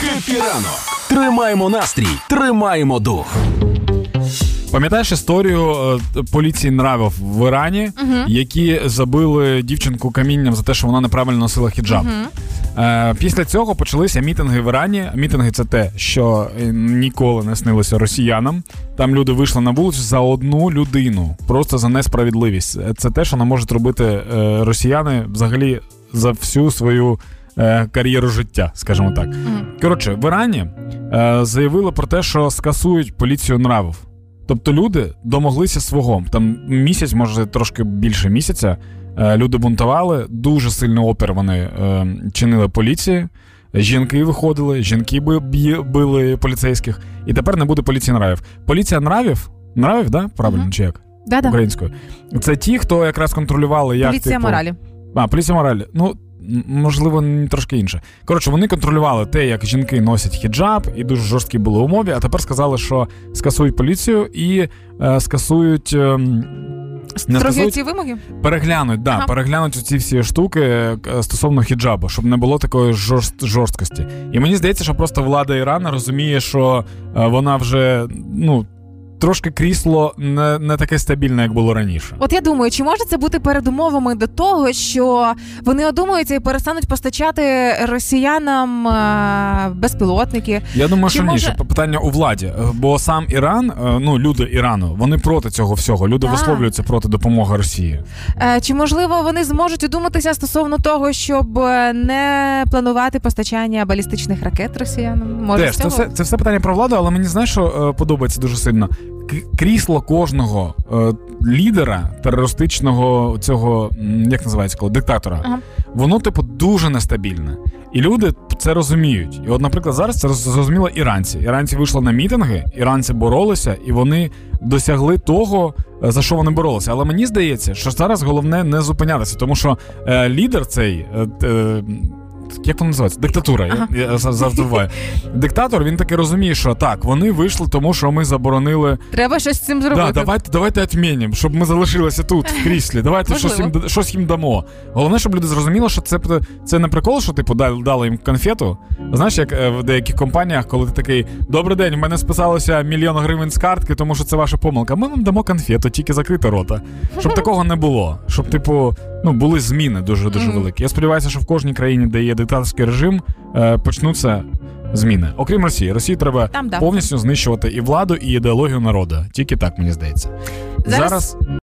Happy ранок! Тримаємо настрій, тримаємо дух. Пам'ятаєш історію е, поліції нравів в Ірані, які забили дівчинку камінням за те, що вона неправильно носила хіджаб. Е, Після цього почалися мітинги в Ірані. Мітинги це те, що е, ніколи не снилося росіянам. Там люди вийшли на вулицю за одну людину, просто за несправедливість. Це те, що не можуть робити е, росіяни взагалі за всю свою е, кар'єру життя, скажімо так. Коротше, в Ірані е, заявили про те, що скасують поліцію нравів. Тобто люди домоглися свого. Там місяць, може трошки більше місяця. е, Люди бунтували, дуже сильний опір вони е, чинили поліції. Жінки виходили, жінки били поліцейських, і тепер не буде поліції нравів. Поліція нравів, нравів, да? Правильно, Мгм. чи як? Да-да. Українською. Це ті, хто якраз контролювали, як Поліція типу, моралі. а, поліція моралі. Ну, можливо, трошки інше. Коротше, вони контролювали те, як жінки носять хіджаб, і дуже жорсткі були умови, а тепер сказали, що скасують поліцію і е, скасують. ем, не скасують, ці вимоги? переглянуть, да, Ага. переглянуть ці всі штуки е, стосовно хіджабу, щоб не було такої жорст, жорсткості. І мені здається, що просто влада Ірана розуміє, що е, вона вже ну, трошки крісло не, не таке стабільне, як було раніше. От я думаю, чи може це бути передумовами до того, що вони одумаються і перестануть постачати росіянам е, безпілотники? Я думаю, Чи що ні, може- що питання у владі. Бо сам Іран, е, ну люди Ірану, вони проти цього всього. Люди Так. висловлюються проти допомоги Росії. Е, Чи можливо вони зможуть одуматися стосовно того, щоб е, не планувати постачання балістичних ракет росіянам? Може Теж це все, це все питання про владу, але мені знаєш, що е, подобається дуже сильно. Крісло кожного е, лідера терористичного цього, як називається коли диктатора, Ага. воно, типу, дуже нестабільне. І люди це розуміють. І от, наприклад, зараз це роз- зрозуміло іранці. Іранці вийшли на мітинги, іранці боролися, і вони досягли того, е, за що вони боролися. Але мені здається, що зараз головне не зупинятися, тому що е, лідер цей. Е, е, як воно називається? Диктатура. Ага. Я, я завжди буваю. Диктатор він таки розуміє, що так, вони вийшли, тому що ми заборонили. Треба щось з цим зробити. Да, давайте, давайте відмінимо, щоб ми залишилися тут, в кріслі. Давайте щось їм, щось їм дамо. Головне, щоб люди зрозуміли, що це, це не прикол, що типу дали, дали їм конфету. Знаєш, як е, в деяких компаніях, коли ти такий добрий день, в мене списалося мільйон гривень з картки, тому що це ваша помилка. Ми вам дамо конфету, тільки закрити рота. Щоб такого не було. Щоб, типу, ну були зміни дуже дуже великі. Я сподіваюся, що в кожній країні, де є диктаторський режим, е, почнуться. Зміни, окрім Росії, Росії треба Там, да. повністю знищувати і владу, і ідеологію народу. Тільки так мені здається. Зараз- Зараз